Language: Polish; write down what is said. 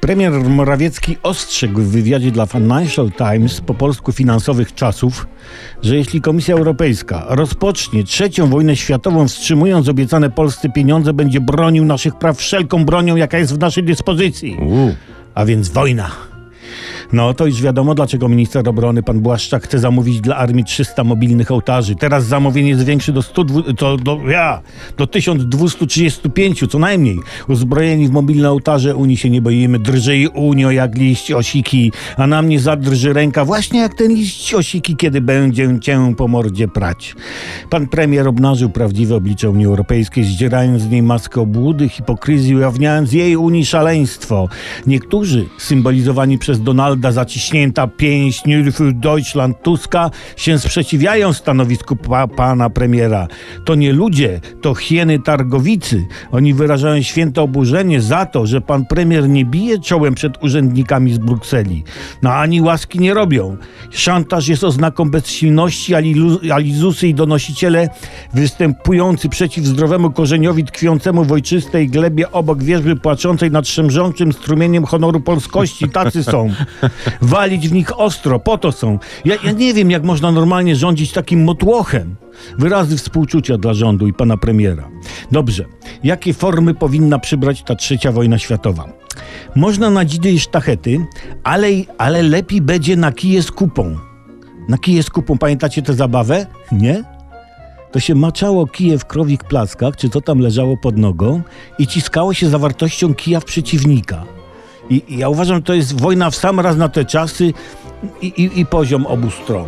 Premier Morawiecki ostrzegł w wywiadzie dla Financial Times po polsku finansowych czasów, że jeśli Komisja Europejska rozpocznie trzecią wojnę światową, wstrzymując obiecane Polsce pieniądze, będzie bronił naszych praw wszelką bronią, jaka jest w naszej dyspozycji. A więc wojna. No to już wiadomo, dlaczego minister obrony pan Błaszczak chce zamówić dla armii 300 mobilnych ołtarzy. Teraz zamówienie zwiększy do 100, to do, ja, do 1235 co najmniej. Uzbrojeni w mobilne ołtarze Unii się nie boimy. Drży Unio jak liść osiki, a na mnie zadrży ręka właśnie jak ten liść osiki, kiedy będzie cię po mordzie prać. Pan premier obnażył prawdziwe oblicze Unii Europejskiej, zdzierając z niej maskę obłudy, hipokryzji, ujawniając jej Unii szaleństwo. Niektórzy, symbolizowani przez Donalda zaciśnięta pięść für Deutschland Tuska, się sprzeciwiają stanowisku pa pana premiera. To nie ludzie, to hieny targowicy. Oni wyrażają święte oburzenie za to, że pan premier nie bije czołem przed urzędnikami z Brukseli. No ani łaski nie robią. Szantaż jest oznaką bezsilności, alizusy i donosiciele występujący przeciw zdrowemu korzeniowi tkwiącemu w ojczystej glebie obok wierzby płaczącej nad szemrzącym strumieniem honoru polskości. Tacy są. Walić w nich ostro, po to są. Ja, ja nie wiem, jak można normalnie rządzić takim motłochem. Wyrazy współczucia dla rządu i pana premiera. Dobrze, jakie formy powinna przybrać ta trzecia wojna światowa? Można na dzidy i sztachety, ale, ale lepiej będzie na kije z kupą. Na kije z kupą, pamiętacie tę zabawę? Nie? To się maczało kije w krowich plackach, czy co tam leżało pod nogą i ciskało się zawartością kija w przeciwnika. I, I, ja uważam, że to jest wojna w sam raz na te czasy i, i, i poziom obu stron.